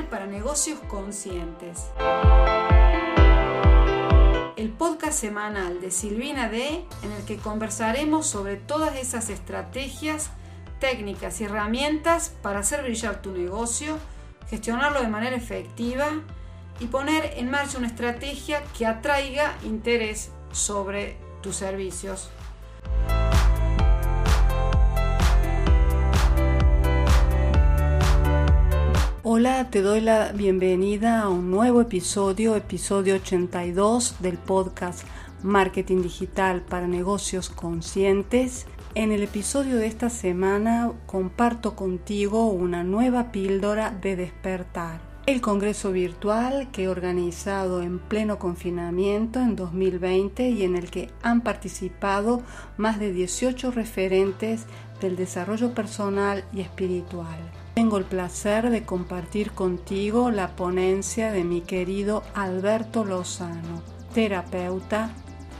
para negocios conscientes. El podcast semanal de Silvina D en el que conversaremos sobre todas esas estrategias, técnicas y herramientas para hacer brillar tu negocio, gestionarlo de manera efectiva y poner en marcha una estrategia que atraiga interés sobre tus servicios. Hola, te doy la bienvenida a un nuevo episodio, episodio 82 del podcast Marketing Digital para Negocios Conscientes. En el episodio de esta semana comparto contigo una nueva píldora de despertar. El Congreso Virtual que he organizado en pleno confinamiento en 2020 y en el que han participado más de 18 referentes del desarrollo personal y espiritual. Tengo el placer de compartir contigo la ponencia de mi querido Alberto Lozano, terapeuta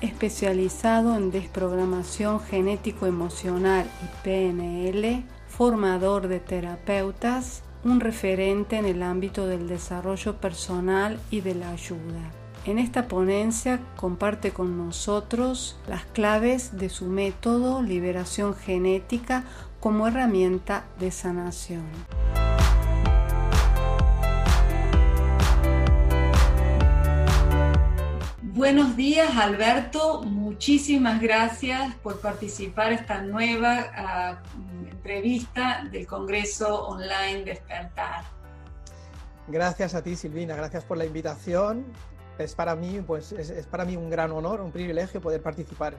especializado en desprogramación genético-emocional y PNL, formador de terapeutas, un referente en el ámbito del desarrollo personal y de la ayuda. En esta ponencia comparte con nosotros las claves de su método Liberación Genética como herramienta de sanación. Buenos días Alberto, muchísimas gracias por participar en esta nueva ah, entrevista del Congreso Online Despertar. Gracias a ti Silvina, gracias por la invitación. Es para mí, pues, es para mí un gran honor, un privilegio poder participar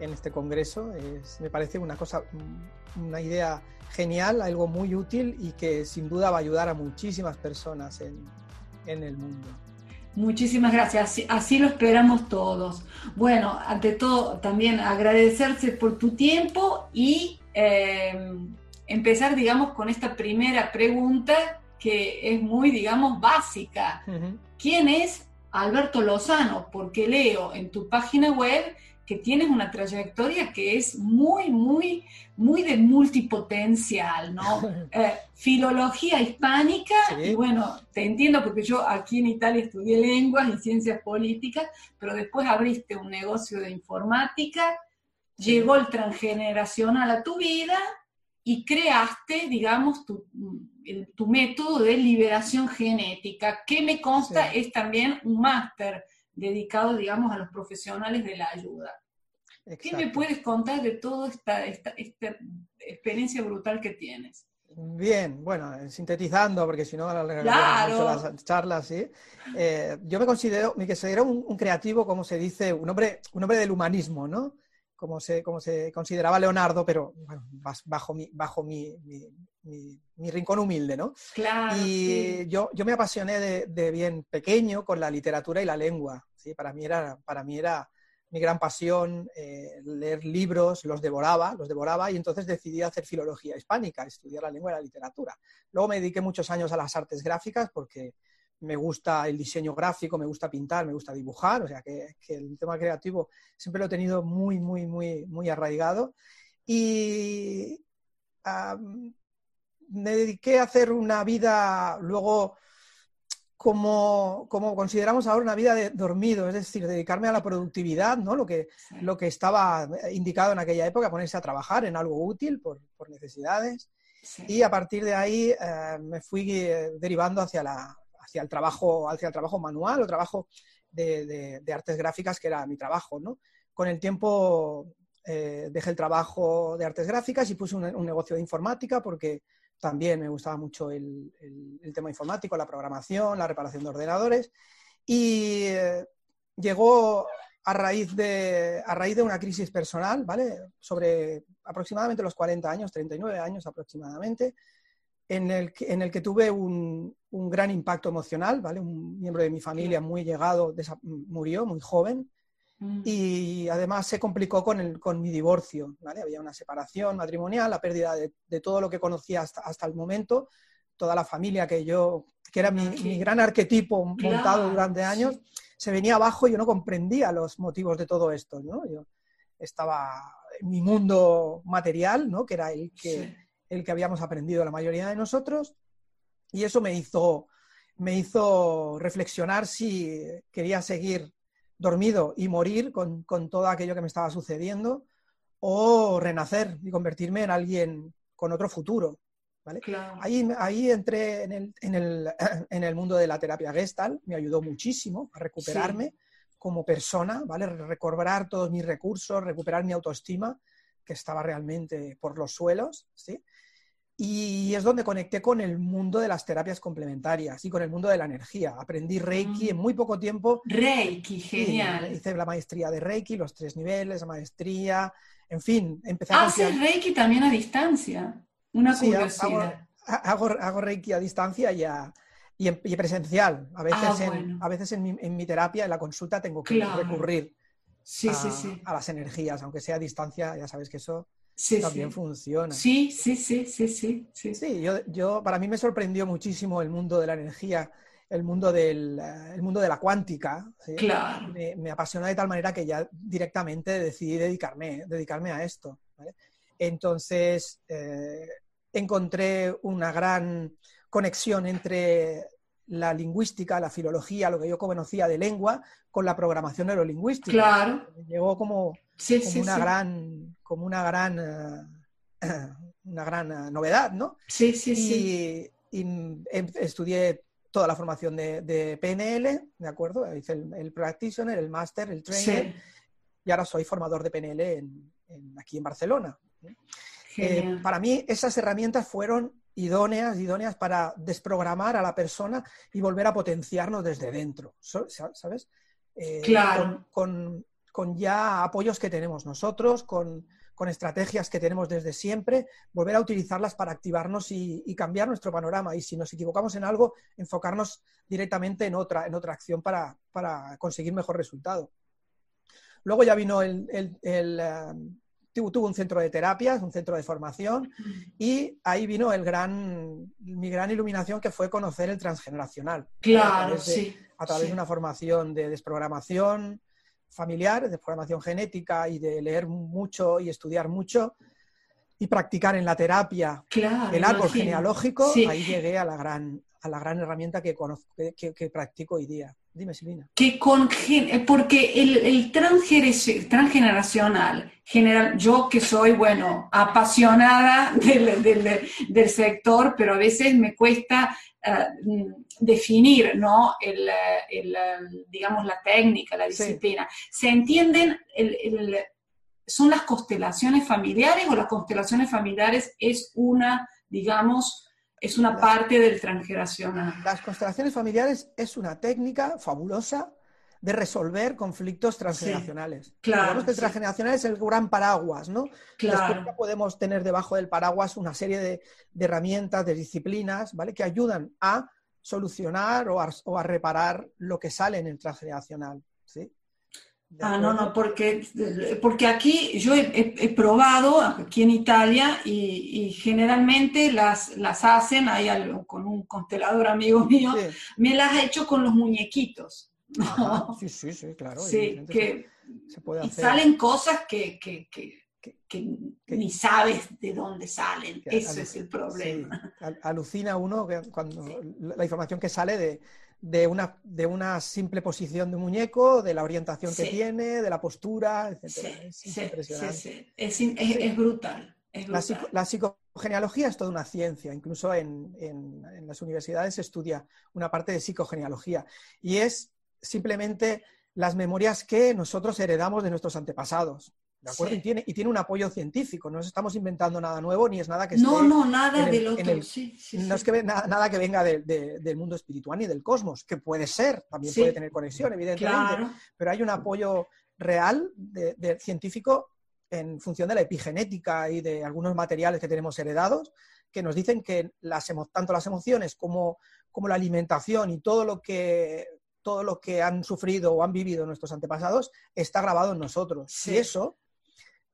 en este congreso. me parece una cosa, una idea genial, algo muy útil y que sin duda va a ayudar a muchísimas personas en, el mundo. Muchísimas gracias, así, lo esperamos todos. Bueno, ante todo, también agradecerte por tu tiempo y eh, empezar, digamos, con esta primera pregunta que es muy, digamos, básica. ¿Quién es Alberto Lozano? Porque leo en tu página web que tienes una trayectoria que es muy, muy, muy de multipotencial, ¿no? Eh, filología hispánica, y bueno, te entiendo porque yo aquí en Italia estudié lenguas y ciencias políticas, pero después abriste un negocio de informática, llegó el transgeneracional a tu vida y creaste, digamos, tu, tu método de liberación genética, que me consta es también un máster dedicado, digamos, a los profesionales de la ayuda. ¿Qué me puedes contar de toda esta, esta, experiencia brutal que tienes? Bien, bueno, sintetizando, porque si no, claro. las charlas, ¿sí? Eh, yo me considero, me considero un, creativo, como se dice, un hombre, un hombre del humanismo, ¿no? Como se, como se consideraba Leonardo, pero bueno, bajo mi, bajo mi, mi, rincón humilde, ¿no? Claro. Y yo, yo me apasioné de, de, bien pequeño con la literatura y la lengua, ¿sí? Para mí era, para mí era mi gran pasión, eh, leer libros, los devoraba, los devoraba y entonces decidí hacer filología hispánica, estudiar la lengua y la literatura. Luego me dediqué muchos años a las artes gráficas porque me gusta el diseño gráfico, me gusta pintar, me gusta dibujar, o sea que, el tema creativo siempre lo he tenido muy, muy, muy, muy arraigado. Y me dediqué a hacer una vida luego como, como, consideramos ahora una vida de dormido, es decir, dedicarme a la productividad, ¿no? lo, que, lo que estaba indicado en aquella época, ponerse a trabajar en algo útil por, por necesidades. Y a partir de ahí eh, me fui eh, derivando hacia, la, hacia, el trabajo, hacia el trabajo manual o trabajo de, artes gráficas, que era mi trabajo. ¿no? Con el tiempo eh, dejé el trabajo de artes gráficas y puse un, un negocio de informática porque también me gustaba mucho el, tema informático, la programación, la reparación de ordenadores. Y eh, llegó a raíz, de, a raíz de una crisis personal, ¿vale? Sobre aproximadamente los 40 años, 39 años aproximadamente, en el que, en el que tuve un, un gran impacto emocional, ¿vale? Un miembro de mi familia muy llegado murió muy joven Mm. Y además se complicó con, el, con mi divorcio, ¿vale? Había una separación matrimonial, la pérdida de, todo lo que conocía hasta, hasta, el momento, toda la familia que yo, que era mi, gran arquetipo montado durante años, se venía abajo y yo no comprendía los motivos de todo esto, ¿no? Yo estaba en mi mundo material, ¿no? Que era el que, el que habíamos aprendido la mayoría de nosotros, y eso me hizo me hizo reflexionar si quería seguir dormido y morir con, todo aquello que me estaba sucediendo o renacer y convertirme en alguien con otro futuro. ¿vale? Ahí, ahí entré en el, en, el, en el, mundo de la terapia gestal, me ayudó muchísimo a recuperarme como persona, ¿vale? recobrar todos mis recursos, recuperar mi autoestima, que estaba realmente por los suelos. ¿sí? Y es donde conecté con el mundo de las terapias complementarias y con el mundo de la energía. Aprendí Reiki en muy poco tiempo. Reiki, genial. hice la maestría de Reiki, los tres niveles, la maestría, en fin, empecé a... Ah, ¿Haces Reiki también a distancia? Una curiosidad. Hago, hago, Reiki a distancia y, y, presencial. A veces, ah, en, a veces en, mi, terapia, en la consulta, tengo que recurrir sí, sí, sí. a las energías, aunque sea a distancia, ya sabes que eso también funciona. Sí, sí, sí, sí, sí. Sí, yo, yo, para mí me sorprendió muchísimo el mundo de la energía, el mundo, del, el mundo de la cuántica. Claro. Me, apasionó de tal manera que ya directamente decidí dedicarme, dedicarme a esto. Entonces, eh, encontré una gran conexión entre la lingüística, la filología, lo que yo conocía de lengua, con la programación neurolingüística. Claro. Llegó como, una, Gran, como una gran, eh, una gran eh, novedad, ¿no? Sí, sí, sí. Y em, estudié toda la formación de, PNL, ¿de acuerdo? Hice el, practitioner, el máster, el trainer, y ahora soy formador de PNL aquí en Barcelona. Eh, para mí esas herramientas fueron idóneas, idóneas para desprogramar a la persona y volver a potenciarnos desde dentro, ¿sabes? Eh, claro. Con, ya apoyos que tenemos nosotros, con, estrategias que tenemos desde siempre, volver a utilizarlas para activarnos y, cambiar nuestro panorama. Y si nos equivocamos en algo, enfocarnos directamente en otra, en otra acción para, conseguir mejor resultado. Luego ya vino el, eh, tuvo un centro de terapias, un centro de formación, y ahí vino el gran, mi gran iluminación que fue conocer el transgeneracional. Claro, sí. A través de una formación de desprogramación familiar, de programación genética y de leer mucho y estudiar mucho y practicar en la terapia el árbol genealógico, ahí llegué a la gran, a la gran herramienta que, conozco, que practico hoy día. Dime, Silvina. Que con, eh, porque el, el transgeneracional, general, yo que soy, bueno, apasionada del, del, del sector, pero a veces me cuesta uh, definir, ¿no? El, el, digamos, la técnica, la disciplina. ¿Se entienden el, ¿Son las constelaciones familiares o las constelaciones familiares es una, digamos, es una parte del transgeneracional. Las constelaciones familiares es una técnica fabulosa de resolver conflictos transgeneracionales. claro. que el transgeneracional es el gran paraguas, ¿no? Claro. podemos tener debajo del paraguas una serie de, herramientas, de disciplinas, ¿vale? Que ayudan a solucionar o a, o a, reparar lo que sale en el transgeneracional, ¿sí? Ah, no, no, porque, porque aquí yo he, probado aquí en Italia y, generalmente las, las hacen, hay algo, con un constelador amigo mío, me las ha hecho con los muñequitos. sí, sí, sí, claro. Sí, que se puede y salen cosas que, que, que, que, ni sabes de dónde salen. Eso es el problema. alucina uno cuando la información que sale de de una, de una simple posición de muñeco, de la orientación que tiene, de la postura, etc. es impresionante. Es, brutal. La, psicogenealogía es toda una ciencia, incluso en, en, las universidades se estudia una parte de psicogenealogía y es simplemente las memorias que nosotros heredamos de nuestros antepasados. ¿De acuerdo? Y, tiene, y tiene un apoyo científico, no nos estamos inventando nada nuevo ni es nada que No, no, nada del otro, No es que nada, que venga del mundo espiritual ni del cosmos, que puede ser, también puede tener conexión, evidentemente, pero hay un apoyo real de, científico en función de la epigenética y de algunos materiales que tenemos heredados que nos dicen que las, tanto las emociones como, como la alimentación y todo lo que todo lo que han sufrido o han vivido nuestros antepasados está grabado en nosotros. Y eso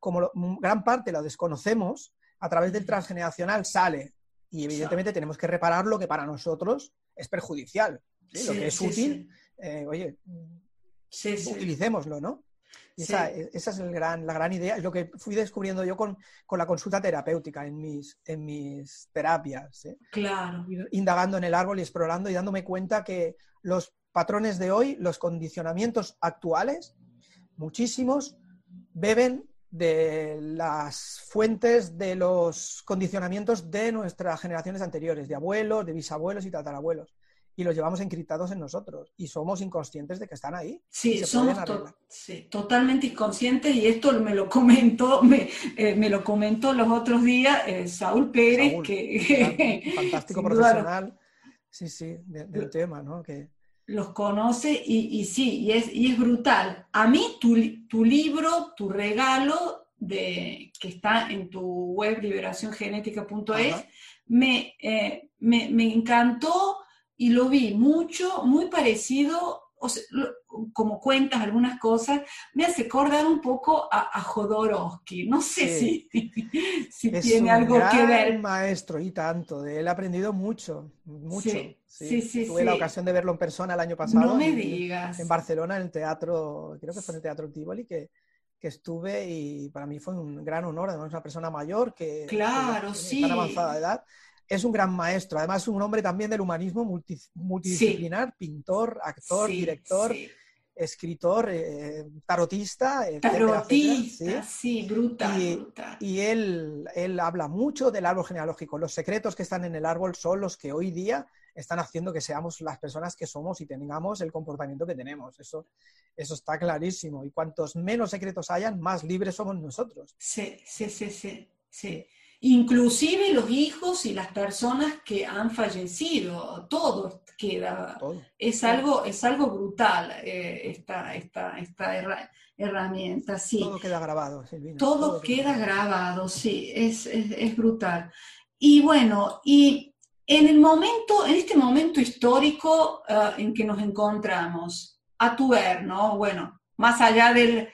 como gran parte lo desconocemos, a través del transgeneracional sale. Y evidentemente tenemos que reparar lo que para nosotros es perjudicial. lo que es útil, eh, oye, utilicémoslo, ¿no? esa, esa, es el gran, la gran idea, es lo que fui descubriendo yo con, con la consulta terapéutica en mis, en mis terapias. ¿eh? Claro. Indagando en el árbol y explorando y dándome cuenta que los patrones de hoy, los condicionamientos actuales, muchísimos, beben de las fuentes de los condicionamientos de nuestras generaciones anteriores, de abuelos, de bisabuelos y tatarabuelos. Y los llevamos encriptados en nosotros y somos inconscientes de que están ahí. Sí, somos totalmente inconscientes y esto me lo comentó, me, eh, me lo comentó los otros días eh, Saúl Pérez, que fantástico profesional, sí, sí, del tema, ¿no? Que los conoce y, sí, y es, y es brutal. A mí tu, tu libro, tu regalo de, que está en tu web liberaciongenética.es, me, eh, me, me, encantó y lo vi mucho, muy parecido, como cuentas algunas cosas, me hace acordar un poco a, Jodorowsky. No sé si, si tiene algo que ver. maestro y tanto, de él he aprendido mucho, mucho. Sí, sí, Tuve la ocasión de verlo en persona el año pasado. No me digas. En Barcelona, en el teatro, creo que fue en el Teatro Tivoli, que, que estuve y para mí fue un gran honor, además una persona mayor que, claro, sí. tan avanzada de edad. Es un gran maestro, además un hombre también del humanismo multidisciplinar, pintor, actor, director, escritor, eh, tarotista, Tarotista, sí, brutal, y. Y él, él habla mucho del árbol genealógico. Los secretos que están en el árbol son los que hoy día están haciendo que seamos las personas que somos y tengamos el comportamiento que tenemos. Eso, eso está clarísimo. Y cuantos menos secretos hayan, más libres somos nosotros. Sí, sí, sí, sí. sí. Inclusive los hijos y las personas que han fallecido, todo queda. Es, Algo, es algo brutal eh, esta, esta, herramienta. Sí. Todo queda grabado, Todo, queda, grabado, sí, es, es brutal. Y bueno, y en el momento, en este momento histórico eh, en que nos encontramos, a tu ver, ¿no? Bueno, más allá del,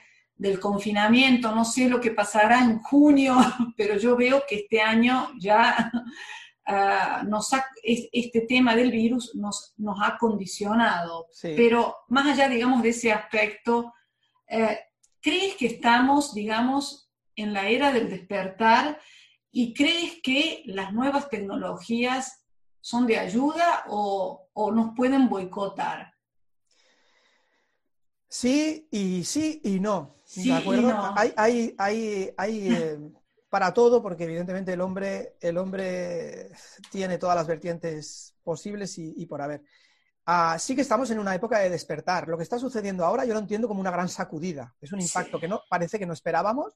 confinamiento, no sé lo que pasará en junio, pero yo veo que este año ya eh, nos este tema del virus nos, nos ha condicionado. Pero más allá, digamos, de ese aspecto, eh, ¿crees que estamos, digamos, en la era del despertar y crees que las nuevas tecnologías son de ayuda o, nos pueden boicotar? Sí y sí y no. ¿De acuerdo? Hay, hay, hay, hay eh, para todo, porque evidentemente el hombre, el hombre tiene todas las vertientes posibles y, por haber. Ah, sí que estamos en una época de despertar. Lo que está sucediendo ahora yo lo entiendo como una gran sacudida. Es un impacto que no parece que no esperábamos.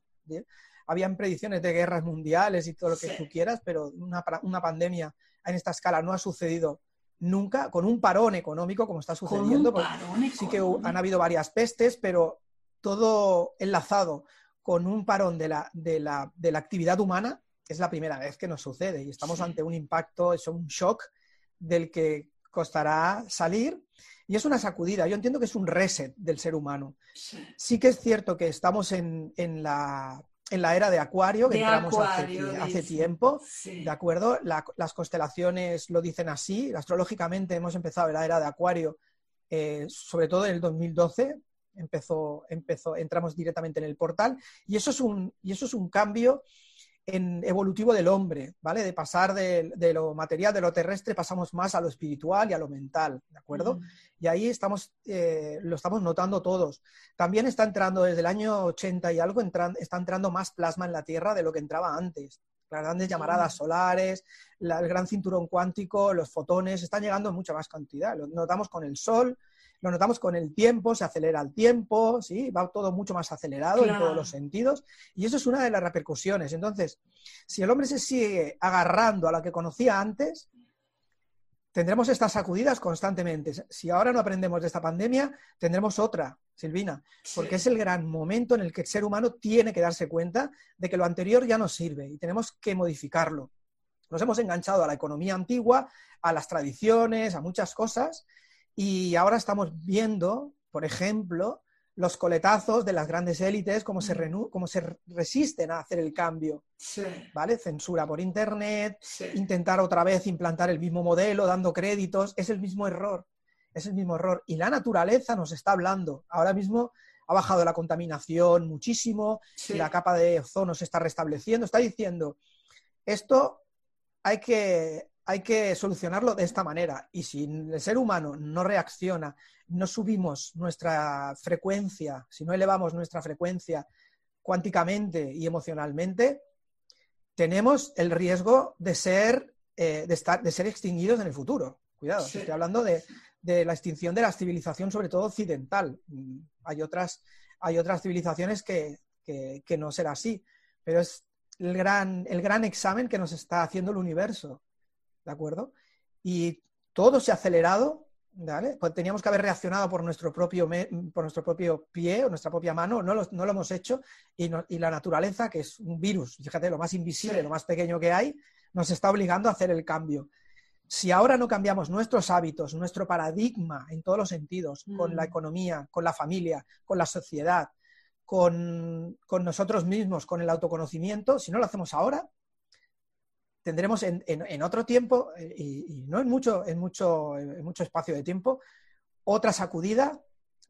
Habían predicciones de guerras mundiales y todo lo que tú quieras, pero una, una pandemia en esta escala no ha sucedido nunca, con un parón económico como está sucediendo. Sí que han habido varias pestes, pero todo enlazado con un parón de la, de la, de la actividad humana, es la primera vez que nos sucede y estamos ante un impacto, es un shock del que costará salir y es una sacudida. Yo entiendo que es un reset del ser humano. Sí, que es cierto que estamos en, en la en la era de Acuario, que entramos hace, tiempo, ¿de acuerdo? las constelaciones lo dicen así, astrológicamente hemos empezado la era de Acuario, eh, sobre todo en el 2012, empezó, empezó, entramos directamente en el portal, y eso es un, y eso es un cambio en evolutivo del hombre, ¿vale? De pasar de, lo material, de lo terrestre, pasamos más a lo espiritual y a lo mental, ¿de acuerdo? Mm. Y ahí estamos, eh, lo estamos notando todos. También está entrando desde el año 80 y algo, está entrando más plasma en la Tierra de lo que entraba antes. Las grandes llamaradas solares, el gran cinturón cuántico, los fotones, están llegando en mucha más cantidad. Lo notamos con el Sol, lo notamos con el tiempo, se acelera el tiempo, ¿sí? va todo mucho más acelerado en todos los sentidos, y eso es una de las repercusiones. Entonces, si el hombre se sigue agarrando a lo que conocía antes, tendremos estas sacudidas constantemente. Si ahora no aprendemos de esta pandemia, tendremos otra, Silvina, porque es el gran momento en el que el ser humano tiene que darse cuenta de que lo anterior ya no sirve y tenemos que modificarlo. Nos hemos enganchado a la economía antigua, a las tradiciones, a muchas cosas, y ahora estamos viendo, por ejemplo, los coletazos de las grandes élites, cómo se, mm. cómo se resisten a hacer el cambio. ¿Vale? Censura por Internet, intentar otra vez implantar el mismo modelo, dando créditos, es el mismo error. Es el mismo error. Y la naturaleza nos está hablando. Ahora mismo ha bajado la contaminación muchísimo, la capa de ozono se está restableciendo. Está diciendo, esto hay que, hay que solucionarlo de esta manera. Y si el ser humano no reacciona, no subimos nuestra frecuencia, si no elevamos nuestra frecuencia cuánticamente y emocionalmente, tenemos el riesgo de ser, eh, de, estar, de ser extinguidos en el futuro. Cuidado, estoy hablando de, la extinción de la civilización, sobre todo occidental. Mm, hay otras, hay otras civilizaciones que, que no será así, pero es el gran, el gran examen que nos está haciendo el universo. ¿De acuerdo? Y todo se ha acelerado ¿Vale? Pues teníamos que haber reaccionado por nuestro propio, por nuestro propio pie o nuestra propia mano, no lo, no lo hemos hecho y, la naturaleza, que es un virus, fíjate, lo más invisible, lo más pequeño que hay, nos está obligando a hacer el cambio. Si ahora no cambiamos nuestros hábitos, nuestro paradigma en todos los sentidos, con la mm. economía, con la familia, con la sociedad, con, con nosotros mismos, con el autoconocimiento, si no lo hacemos ahora, tendremos en, otro tiempo, eh, y, no en mucho, en, mucho, en mucho espacio de tiempo, otra sacudida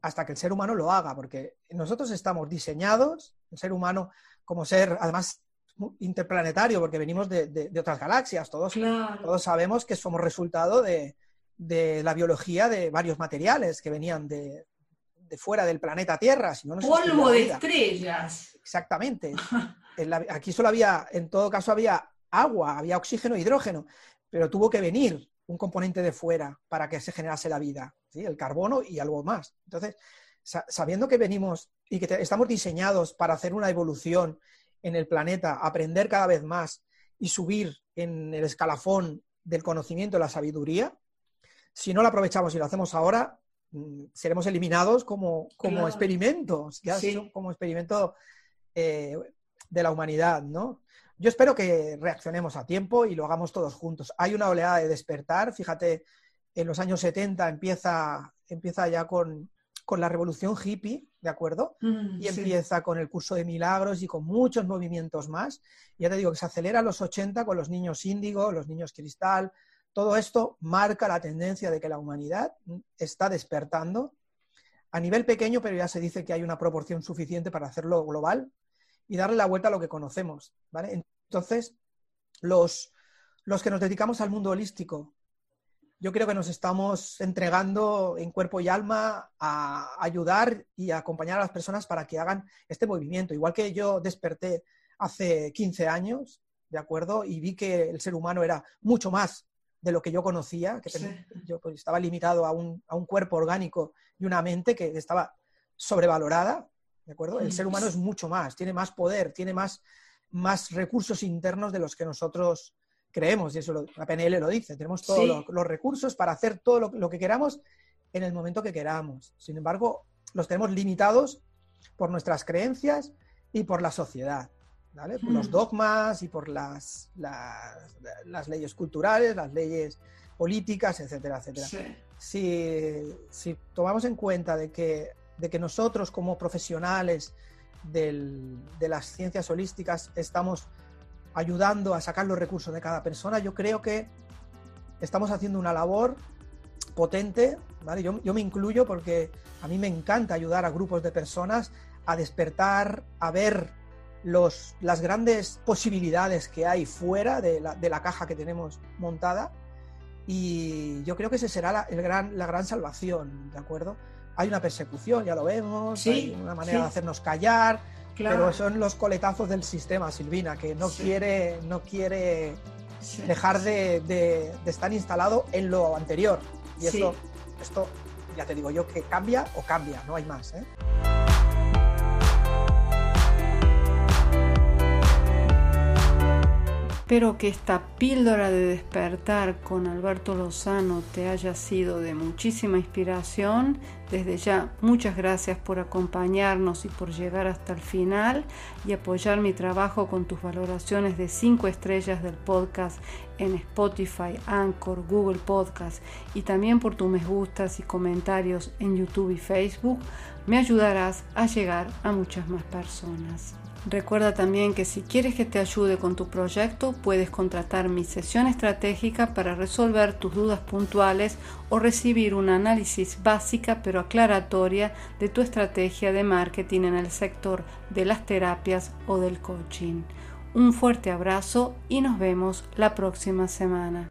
hasta que el ser humano lo haga, porque nosotros estamos diseñados, el ser humano como ser, además, interplanetario, porque venimos de, otras galaxias, todos, todos sabemos que somos resultado de, la biología de varios materiales que venían de, fuera del planeta Tierra. Si no, Polvo de estrellas. Exactamente. aquí solo había, en todo caso, había agua, había oxígeno, hidrógeno, pero tuvo que venir un componente de fuera para que se generase la vida, ¿sí? el carbono y algo más. Entonces, sabiendo que venimos y que estamos diseñados para hacer una evolución en el planeta, aprender cada vez más y subir en el escalafón del conocimiento y la sabiduría, si no lo aprovechamos y lo hacemos ahora, mm, seremos eliminados como, como experimentos, ya como experimento eh, de la humanidad, ¿no? Yo espero que reaccionemos a tiempo y lo hagamos todos juntos. Hay una oleada de despertar, fíjate, en los años 70 empieza, empieza ya con, la revolución hippie, ¿de acuerdo? Mm, y empieza con el curso de milagros y con muchos movimientos más. Ya te digo que se acelera a los 80 con los niños índigo, los niños cristal. Todo esto marca la tendencia de que la humanidad está despertando a nivel pequeño, pero ya se dice que hay una proporción suficiente para hacerlo global y darle la vuelta a lo que conocemos. ¿vale? Entonces, los, los que nos dedicamos al mundo holístico, yo creo que nos estamos entregando en cuerpo y alma a ayudar y a acompañar a las personas para que hagan este movimiento. Igual que yo desperté hace 15 años, ¿de acuerdo? Y vi que el ser humano era mucho más de lo que yo conocía, que yo pues, estaba limitado a un, a un, cuerpo orgánico y una mente que estaba sobrevalorada, ¿de acuerdo? El ser humano es mucho más, tiene más poder, tiene más, más recursos internos de los que nosotros creemos, y eso la PNL lo dice, tenemos todos los, recursos para hacer todo lo, que queramos en el momento que queramos. Sin embargo, los tenemos limitados por nuestras creencias y por la sociedad, ¿vale? Por los mm. dogmas y por las, las, leyes culturales, las leyes políticas, etcétera, etcétera. Si, si tomamos en cuenta de que, de que nosotros como profesionales de las ciencias holísticas estamos ayudando a sacar los recursos de cada persona, yo creo que estamos haciendo una labor potente, ¿vale? Yo, me incluyo porque a mí me encanta ayudar a grupos de personas a despertar, a ver los, las grandes posibilidades que hay fuera de la, de la, caja que tenemos montada y yo creo que esa será el gran, la gran salvación, ¿de acuerdo? Hay una persecución, ya lo vemos, hay una manera de hacernos callar, pero son los coletazos del sistema, Silvina, que no quiere, no quiere dejar de, estar instalado en lo anterior. Y esto, esto, ya te digo yo, que cambia o cambia, no hay más. ¿eh? Espero que esta píldora de despertar con Alberto Lozano te haya sido de muchísima inspiración. Desde ya, muchas gracias por acompañarnos y por llegar hasta el final y apoyar mi trabajo con tus valoraciones de 5 estrellas del podcast en Spotify, Anchor, Google Podcast y también por tus me gustas y comentarios en YouTube y Facebook. Me ayudarás a llegar a muchas más personas. Recuerda también que si quieres que te ayude con tu proyecto, puedes contratar mi sesión estratégica para resolver tus dudas puntuales o recibir un análisis básica pero aclaratoria de tu estrategia de marketing en el sector de las terapias o del coaching. Un fuerte abrazo y nos vemos la próxima semana.